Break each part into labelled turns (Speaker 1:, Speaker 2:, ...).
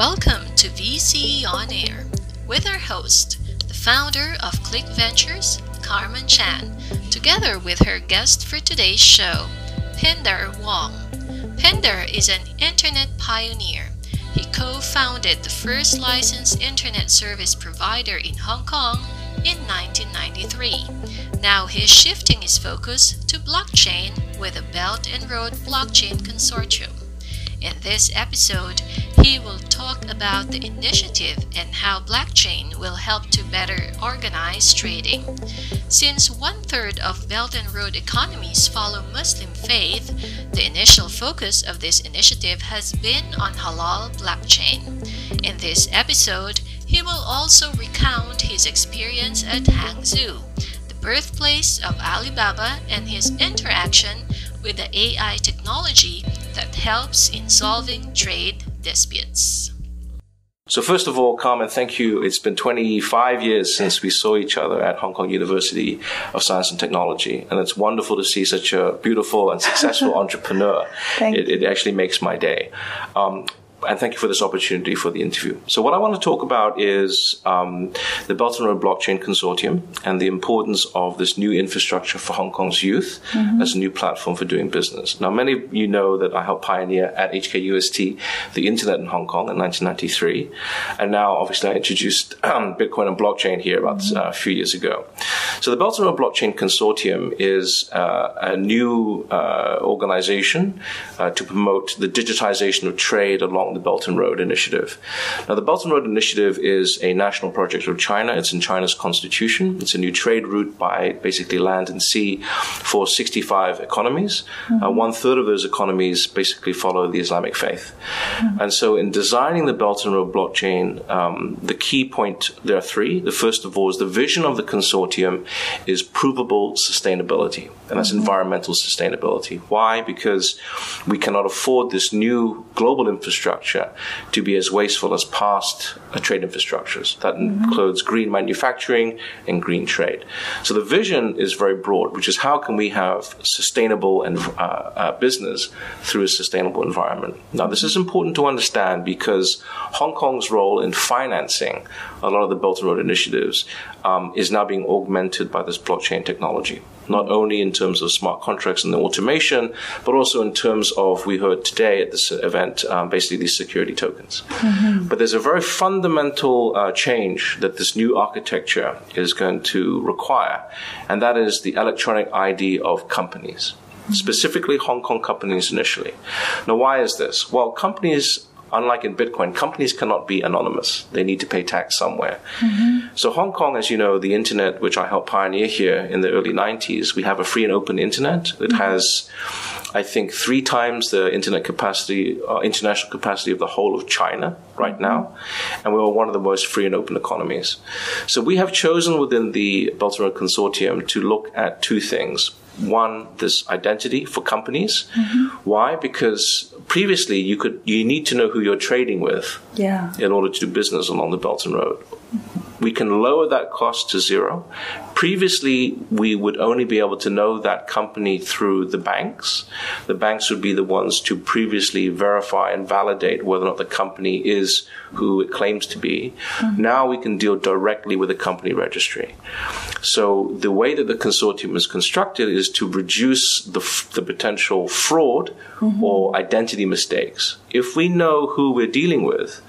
Speaker 1: Welcome to VC On Air with our host, the founder of Click Ventures, Carmen Chan, together with her guest for today's show, Pindar Wong. Pindar is an internet pioneer. He co founded the first licensed internet service provider in Hong Kong in 1993. Now he's shifting his focus to blockchain with the Belt and Road Blockchain Consortium. In this episode, he will talk about the initiative and how blockchain will help to better organize trading. Since one third of Belt and Road economies follow Muslim faith, the initial focus of this initiative has been on halal blockchain. In this episode, he will also recount his experience at Hangzhou, the birthplace of Alibaba, and his interaction with the AI technology that helps in solving trade disputes.
Speaker 2: So first of all, Carmen, thank you. It's been 25 years since we saw each other at Hong Kong University of Science and Technology, and it's wonderful to see such a beautiful and successful entrepreneur. It, it, actually makes my day. Um, and thank you for this opportunity for the interview. So, what I want to talk about is um, the Belt and Road Blockchain Consortium and the importance of this new infrastructure for Hong Kong's youth mm-hmm. as a new platform for doing business. Now, many of you know that I helped pioneer at HKUST the internet in Hong Kong in 1993, and now obviously I introduced um, Bitcoin and blockchain here about mm-hmm. uh, a few years ago. So, the Belt and Road Blockchain Consortium is uh, a new uh, organization uh, to promote the digitization of trade along the Belt and Road Initiative. Now, the Belt and Road Initiative is a national project of China. It's in China's constitution. It's a new trade route by basically land and sea for 65 economies. Mm-hmm. Uh, one third of those economies basically follow the Islamic faith. Mm-hmm. And so, in designing the Belt and Road blockchain, um, the key point there are three. The first of all is the vision of the consortium is provable sustainability, and that's mm-hmm. environmental sustainability. Why? Because we cannot afford this new global infrastructure infrastructure to be as wasteful as past uh, trade infrastructures. That mm-hmm. includes green manufacturing and green trade. So the vision is very broad, which is how can we have sustainable and uh, uh, business through a sustainable environment. Now, this is important to understand because Hong Kong's role in financing a lot of the Belt and Road initiatives um, is now being augmented by this blockchain technology not only in terms of smart contracts and the automation, but also in terms of, we heard today at this event, um, basically these security tokens. Mm-hmm. But there's a very fundamental uh, change that this new architecture is going to require, and that is the electronic ID of companies. Mm-hmm. Specifically, Hong Kong companies initially. Now, why is this? Well, companies unlike in Bitcoin, companies cannot be anonymous. They need to pay tax somewhere. Mm-hmm. So Hong Kong, as you know, the internet, which I helped pioneer here in the early 90s, we have a free and open internet. It mm-hmm. has, I think, three times the internet capacity, uh, international capacity of the whole of China right mm-hmm. now. And we're one of the most free and open economies. So we have chosen within the Belt and Road Consortium to look at two things one this identity for companies. Mm-hmm. Why? Because previously you could you need to know who you're trading with
Speaker 3: yeah.
Speaker 2: in order to do business along the Belt and Road. Mm-hmm we can lower that cost to zero. Previously, we would only be able to know that company through the banks. The banks would be the ones to previously verify and validate whether or not the company is who it claims to be. Mm-hmm. Now we can deal directly with the company registry. So the way that the consortium is constructed is to reduce the, the potential fraud mm-hmm. or identity mistakes. If we know who we're dealing with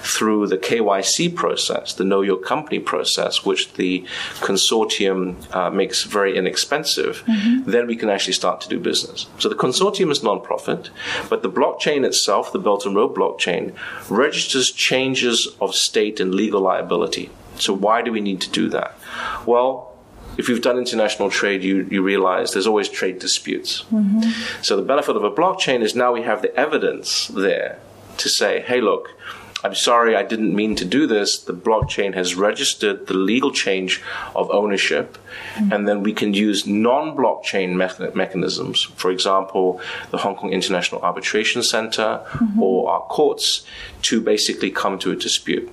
Speaker 2: through the KYC process, the Know Your Company process, which the consortium uh, makes very inexpensive, mm-hmm. then we can actually start to do business. So the consortium is non-profit, but the blockchain itself, the Belt and Road blockchain, registers changes of state and legal liability. So why do we need to do that? Well, if you've done international trade, you, you realize there's always trade disputes. Mm-hmm. So the benefit of a blockchain is now we have the evidence there to say, hey, look, I'm sorry, I didn't mean to do this. The blockchain has registered the legal change of ownership, mm-hmm. and then we can use non blockchain me- mechanisms, for example, the Hong Kong International Arbitration Center mm-hmm. or our courts, to basically come to a dispute.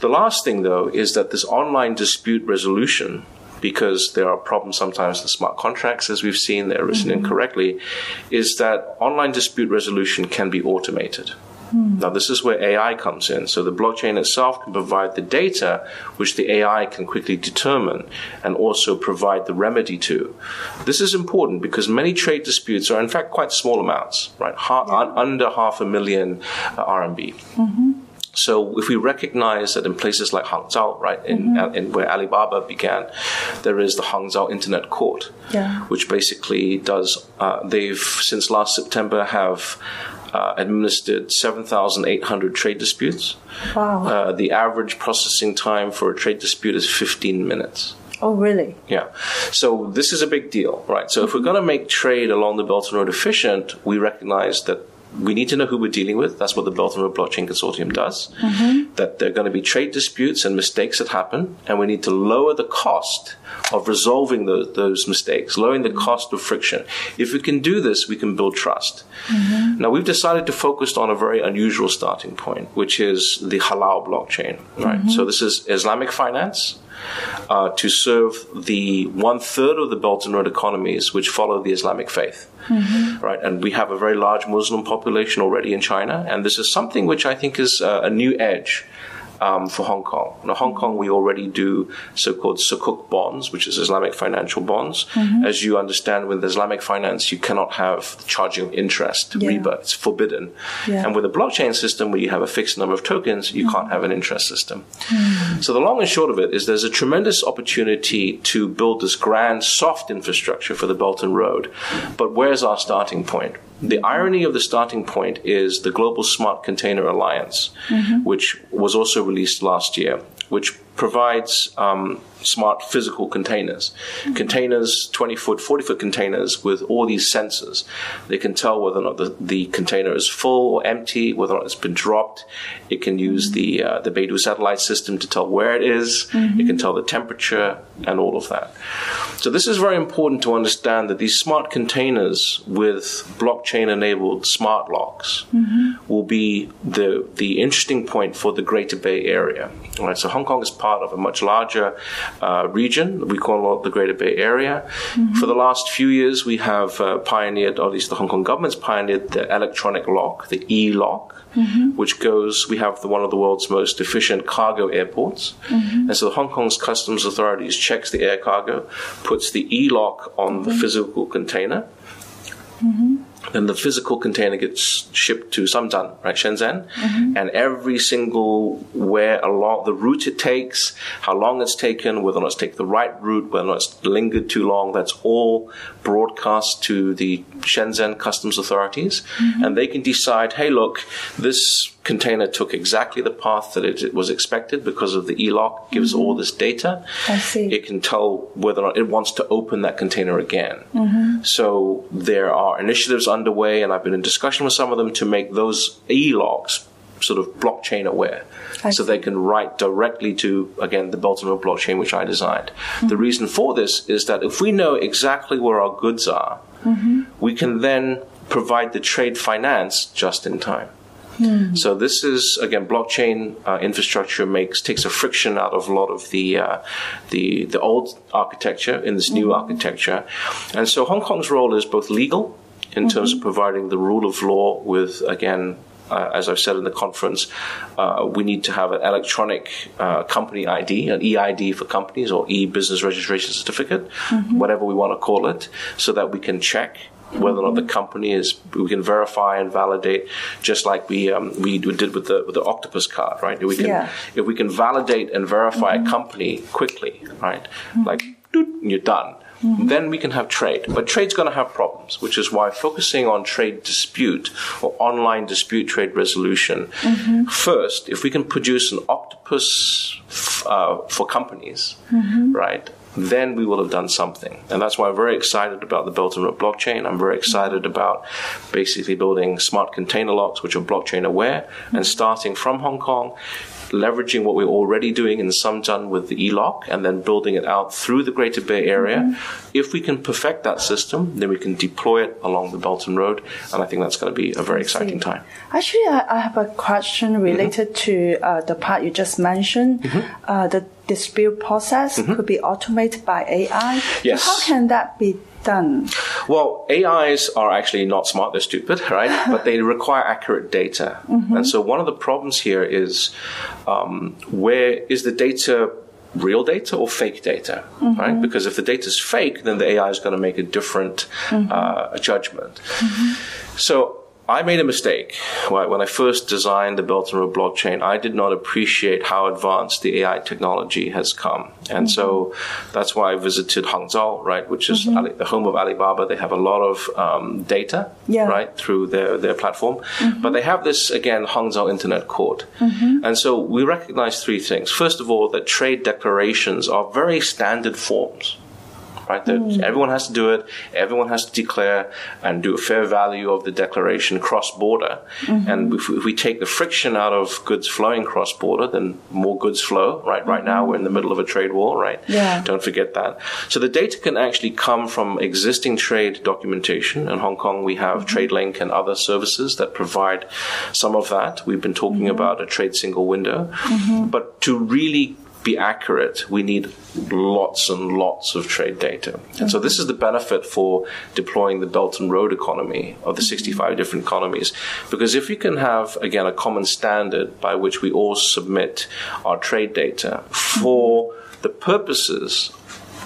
Speaker 2: The last thing, though, is that this online dispute resolution, because there are problems sometimes with smart contracts, as we've seen, they're written mm-hmm. incorrectly, is that online dispute resolution can be automated. Now, this is where AI comes in. So the blockchain itself can provide the data which the AI can quickly determine and also provide the remedy to. This is important because many trade disputes are, in fact, quite small amounts, right? Ha- un- under half a million uh, RMB. So if we recognize that in places like Hangzhou, right, in, in where Alibaba began, there is the Hangzhou Internet Court,
Speaker 3: Yeah.
Speaker 2: which basically does. Uh, they've since last September have. Uh, administered 7,800 trade disputes.
Speaker 3: Wow.
Speaker 2: Uh, the average processing time for a trade dispute is 15 minutes.
Speaker 3: oh, really?
Speaker 2: Yeah. So this is a big deal, right? So if we're going to make trade along the Belt and Road efficient, we recognize that we need to know who we're dealing with. That's what the Belt and Road Blockchain Consortium does. Mm-hmm. That there are going to be trade disputes and mistakes that happen, and we need to lower the cost of resolving those, those mistakes, lowering the mm-hmm. cost of friction. If we can do this, we can build trust. Mm-hmm. Now, we've decided to focus on a very unusual starting point, which is the halal blockchain, right? So this is Islamic finance uh, to serve the one third of the Belt and Road economies which follow the Islamic faith. Right, and we have a very large Muslim population already in China, and this is something which I think is uh, a new edge. Um, for Hong Kong. Now, Hong Kong, we already do so-called sukuk bonds, which is Islamic financial bonds. Mm-hmm. As you understand, with Islamic finance, you cannot have charging of interest,
Speaker 3: Yeah.
Speaker 2: riba. It's forbidden.
Speaker 3: Yeah.
Speaker 2: And with a blockchain system, where you have a fixed number of tokens, you can't mm-hmm. have an interest system. Mm-hmm. So the long and short of it is there's a tremendous opportunity to build this grand soft infrastructure for the Belt and Road. But where's our starting point? The irony of the starting point is the Global Smart Container Alliance, mm-hmm. which was also released last year, which provides um, smart physical containers. Containers, 20 foot, 40 foot containers with all these sensors. They can tell whether or not the, the container is full or empty, whether or not it's been dropped. It can use the, uh, the Beidou satellite system to tell where it is. It can tell the temperature and all of that. So this is very important to understand that these smart containers with blockchain enabled smart locks will be the, the interesting point for the Greater Bay Area. All right, so Hong Kong is part of a much larger uh, region. We call it the Greater Bay Area. Mm-hmm. For the last few years, we have uh, pioneered, or at least the Hong Kong government's pioneered, the electronic lock, the e-lock, mm-hmm. which goes. We have the, one of the world's most efficient cargo airports, mm-hmm. and so the Hong Kong's customs authorities checks the air cargo, puts the e-lock on the physical container. Then the physical container gets shipped to Samzan, right, Shenzhen, mm-hmm. and every single where along the route it takes, how long it's taken, whether or not it's taken the right route, whether or not it's lingered too long, that's all broadcast to the Shenzhen customs authorities, mm-hmm. and they can decide, hey, look, this container took exactly the path that it, it was expected because of the e-lock, gives mm-hmm. all this data.
Speaker 3: I see.
Speaker 2: It can tell whether or not it wants to open that container again. So there are initiatives underway, and I've been in discussion with some of them to make those e-locks sort of blockchain aware. So they can write directly to, again, the Road blockchain, which I designed. The reason for this is that if we know exactly where our goods are, we can then provide the trade finance just in time. So this is again blockchain uh, infrastructure makes takes a friction out of a lot of the uh, the the old architecture in this new architecture, and so Hong Kong's role is both legal in terms of providing the rule of law with again. Uh, as I've said in the conference, uh, we need to have an electronic uh, company ID, an EID for companies, or e-business registration certificate, whatever we want to call it, so that we can check whether or not the company is we can verify and validate just like we um, we did with the with the octopus card right? We can
Speaker 3: Yeah.
Speaker 2: if we can validate and verify a company quickly right? Like doot, and you're done. Mm-hmm. Then we can have trade. But trade's going to have problems which is why focusing on trade dispute or online dispute trade resolution. Mm-hmm. First if we can produce an octopus f- uh, for companies mm-hmm. right then we will have done something. And that's why I'm very excited about the Belt and Road blockchain. I'm very excited about basically building smart container locks, which are blockchain aware, and starting from Hong Kong, leveraging what we're already doing in some done with the e-lock, and then building it out through the Greater Bay Area. If we can perfect that system, then we can deploy it along the Belt and Road, and I think that's going to be a very exciting time.
Speaker 3: Actually, I, I have a question related to uh, the part you just mentioned. Uh, the dispute process could be automated by AI. So
Speaker 2: Yes.
Speaker 3: How can that be done?
Speaker 2: Well, AIs are actually not smart, they're stupid, right? but they require accurate data. And so one of the problems here is um, where is the data real data or fake data, right? Because if the data is fake, then the AI is going to make a different uh, judgment. So I made a mistake when I first designed the Belt and Road blockchain. I did not appreciate how advanced the AI technology has come, and so mm-hmm. that's why I visited Hangzhou, right, which is mm-hmm. Ali, the home of Alibaba. They have a lot of um, data,
Speaker 3: Yeah.
Speaker 2: right, through their their platform, mm-hmm. but they have this again Hangzhou Internet Court, and so we recognize three things. First of all, that trade declarations are very standard forms right? That mm. everyone has to do it. Everyone has to declare and do a fair value of the declaration cross border. Mm-hmm. And if, if we take the friction out of goods flowing cross border, then more goods flow, right? Right now we're in the middle of a trade war, right?
Speaker 3: Yeah.
Speaker 2: Don't forget that. So the data can actually come from existing trade documentation. In Hong Kong, we have mm-hmm. TradeLink and other services that provide some of that. We've been talking mm-hmm. about a trade single window. But to really be accurate, we need lots and lots of trade data. And so this is the benefit for deploying the Belt and Road economy of the 65 mm-hmm. different economies. Because if we can have, again, a common standard by which we all submit our trade data for mm-hmm. the purposes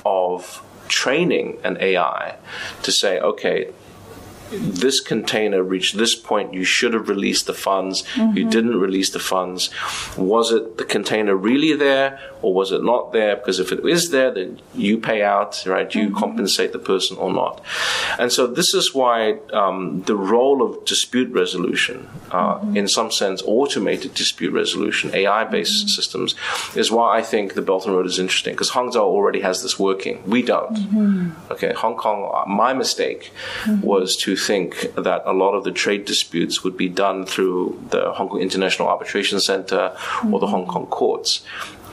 Speaker 2: of training an AI to say, okay, this container reached this point, you should have released the funds, you didn't release the funds. Was it the container really there or was it not there? Because if it is there, then you pay out, right? You compensate the person or not. And so this is why um, the role of dispute resolution, uh, in some sense, automated dispute resolution, AI based systems, is why I think the Belt and Road is interesting because Hangzhou already has this working. We don't. Okay, Hong Kong, uh, my mistake was to think that a lot of the trade disputes would be done through the Hong Kong International Arbitration Center or the Hong Kong courts.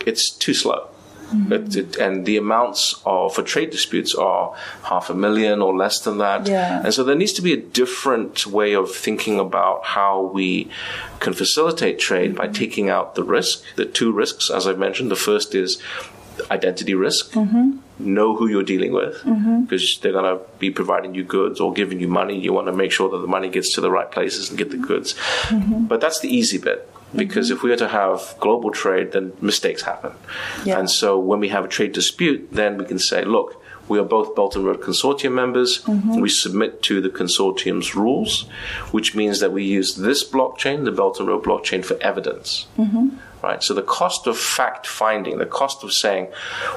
Speaker 2: It's too slow. Mm-hmm. It, it, and the amounts of, for trade disputes are half a million or less than that.
Speaker 3: Yeah.
Speaker 2: And so there needs to be a different way of thinking about how we can facilitate trade by mm-hmm. taking out the risk, the two risks, as I've mentioned. The first is identity risk. Mm-hmm. Know who you're dealing with because they're going to be providing you goods or giving you money. You want to make sure that the money gets to the right places and get the goods. But that's the easy bit. Because if we are to have global trade, then mistakes happen.
Speaker 3: Yeah.
Speaker 2: And so when we have a trade dispute, then we can say, look, we are both Belt and Road Consortium members. We submit to the consortium's rules, which means that we use this blockchain, the Belt and Road blockchain, for evidence. Right. So the cost of fact finding, the cost of saying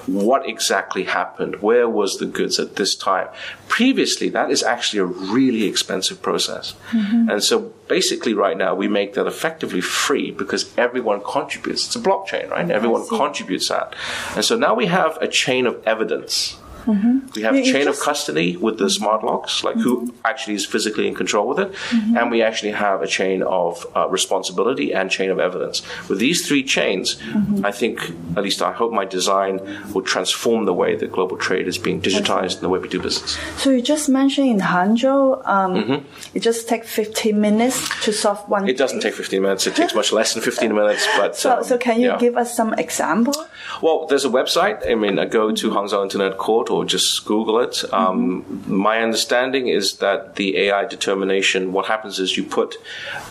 Speaker 2: what exactly happened, where was the goods at this time. Previously, that is actually a really expensive process. Mm-hmm. And so basically right now we make that effectively free because everyone contributes. It's a blockchain, right? Everyone contributes that. And so now we have a chain of evidence. We have
Speaker 3: you
Speaker 2: chain of custody with the smart locks, like who actually is physically in control with it, and we actually have a chain of uh, responsibility and chain of evidence. With these three chains, I think, at least I hope my design will transform the way that global trade is being digitized and the way we do business.
Speaker 3: So you just mentioned in Hangzhou, um, it just takes 15 minutes to solve one.
Speaker 2: Mm-hmm. It doesn't take 15 minutes. It takes much less than 15 minutes. But
Speaker 3: So,
Speaker 2: um,
Speaker 3: so can you
Speaker 2: yeah.
Speaker 3: give us some example?
Speaker 2: Well, there's a website. I mean, go to Hangzhou Internet Court or just Google it. Um, My understanding is that the AI determination, what happens is you put,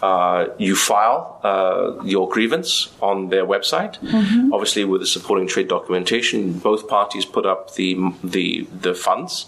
Speaker 2: uh, you file uh, your grievance on their website, obviously with the supporting trade documentation. Both parties put up the the the funds,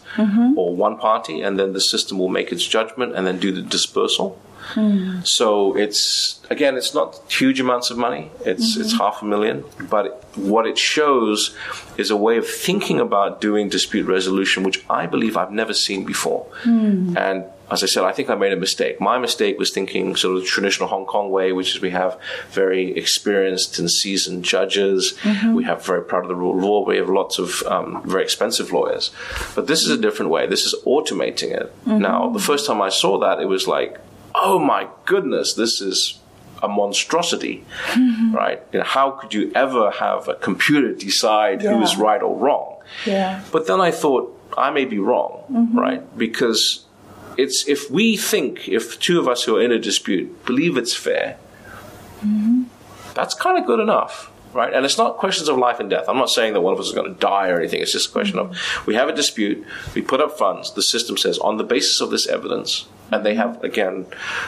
Speaker 2: or one party, and then the system will make its judgment and then do the dispersal. Hmm. So it's again, it's not huge amounts of money. It's it's hmm. half a million, but what it shows is a way of thinking about doing dispute resolution, which I believe I've never seen before. Hmm. And as I said, I think I made a mistake. My mistake was thinking sort of the traditional Hong Kong way, which is we have very experienced and seasoned judges. Mm-hmm. We have very proud of the rule of law. We have lots of um, very expensive lawyers. But this is a different way. This is automating it. Mm-hmm. Now, the first time I saw that, it was like, oh my goodness, this is a monstrosity, mm-hmm. right? You know, how could you ever have a computer decide who is right or wrong?
Speaker 3: Yeah.
Speaker 2: But then I thought I may be wrong, mm-hmm. right? Because it's if we think if two of us who are in a dispute believe it's fair, mm-hmm. that's kind of good enough. right? And it's not questions of life and death. I'm not saying that one of us is going to die or anything. It's just a question of we have a dispute, we put up funds, the system says on the basis of this evidence, and they have, again,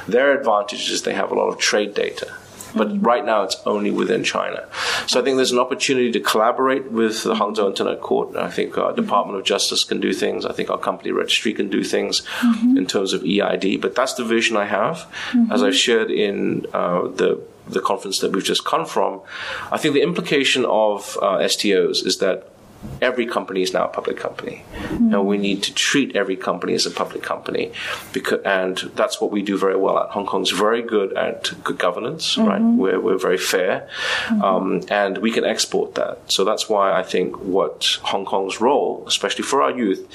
Speaker 2: their advantage is they have a lot of trade data. But right now, it's only within China. So I think there's an opportunity to collaborate with the Hangzhou Internet Court. I think our Department of Justice can do things. I think our company registry can do things in terms of EID. But that's the vision I have. As I've shared in uh, the the conference that we've just come from, I think the implication of uh, STOs is that every company is now a public company, mm. and we need to treat every company as a public company, because and that's what we do very well at Hong Kong's very good at good governance, mm-hmm. right? We're we're very fair, mm-hmm. um, and we can export that. So that's why I think what Hong Kong's role, especially for our youth,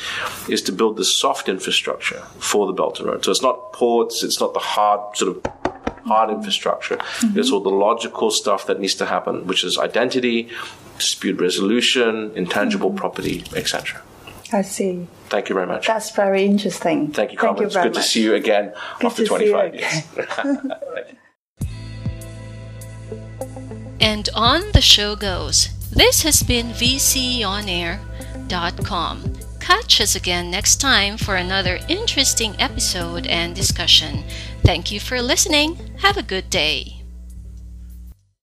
Speaker 2: is to build the soft infrastructure for the Belt and Road. So it's not ports, it's not the hard sort of hard infrastructure. Mm-hmm. It's all the logical stuff that needs to happen, which is identity, dispute resolution, intangible mm-hmm. property, etc.
Speaker 3: I see.
Speaker 2: Thank you very much.
Speaker 3: That's very interesting.
Speaker 2: Thank you, Carmen. Thank you it's good much. to see you again
Speaker 3: good
Speaker 2: after 25 years.
Speaker 1: and on the show goes. This has been vconair.com. Catch us again next time for another interesting episode and discussion. Thank you for listening. Have a good day.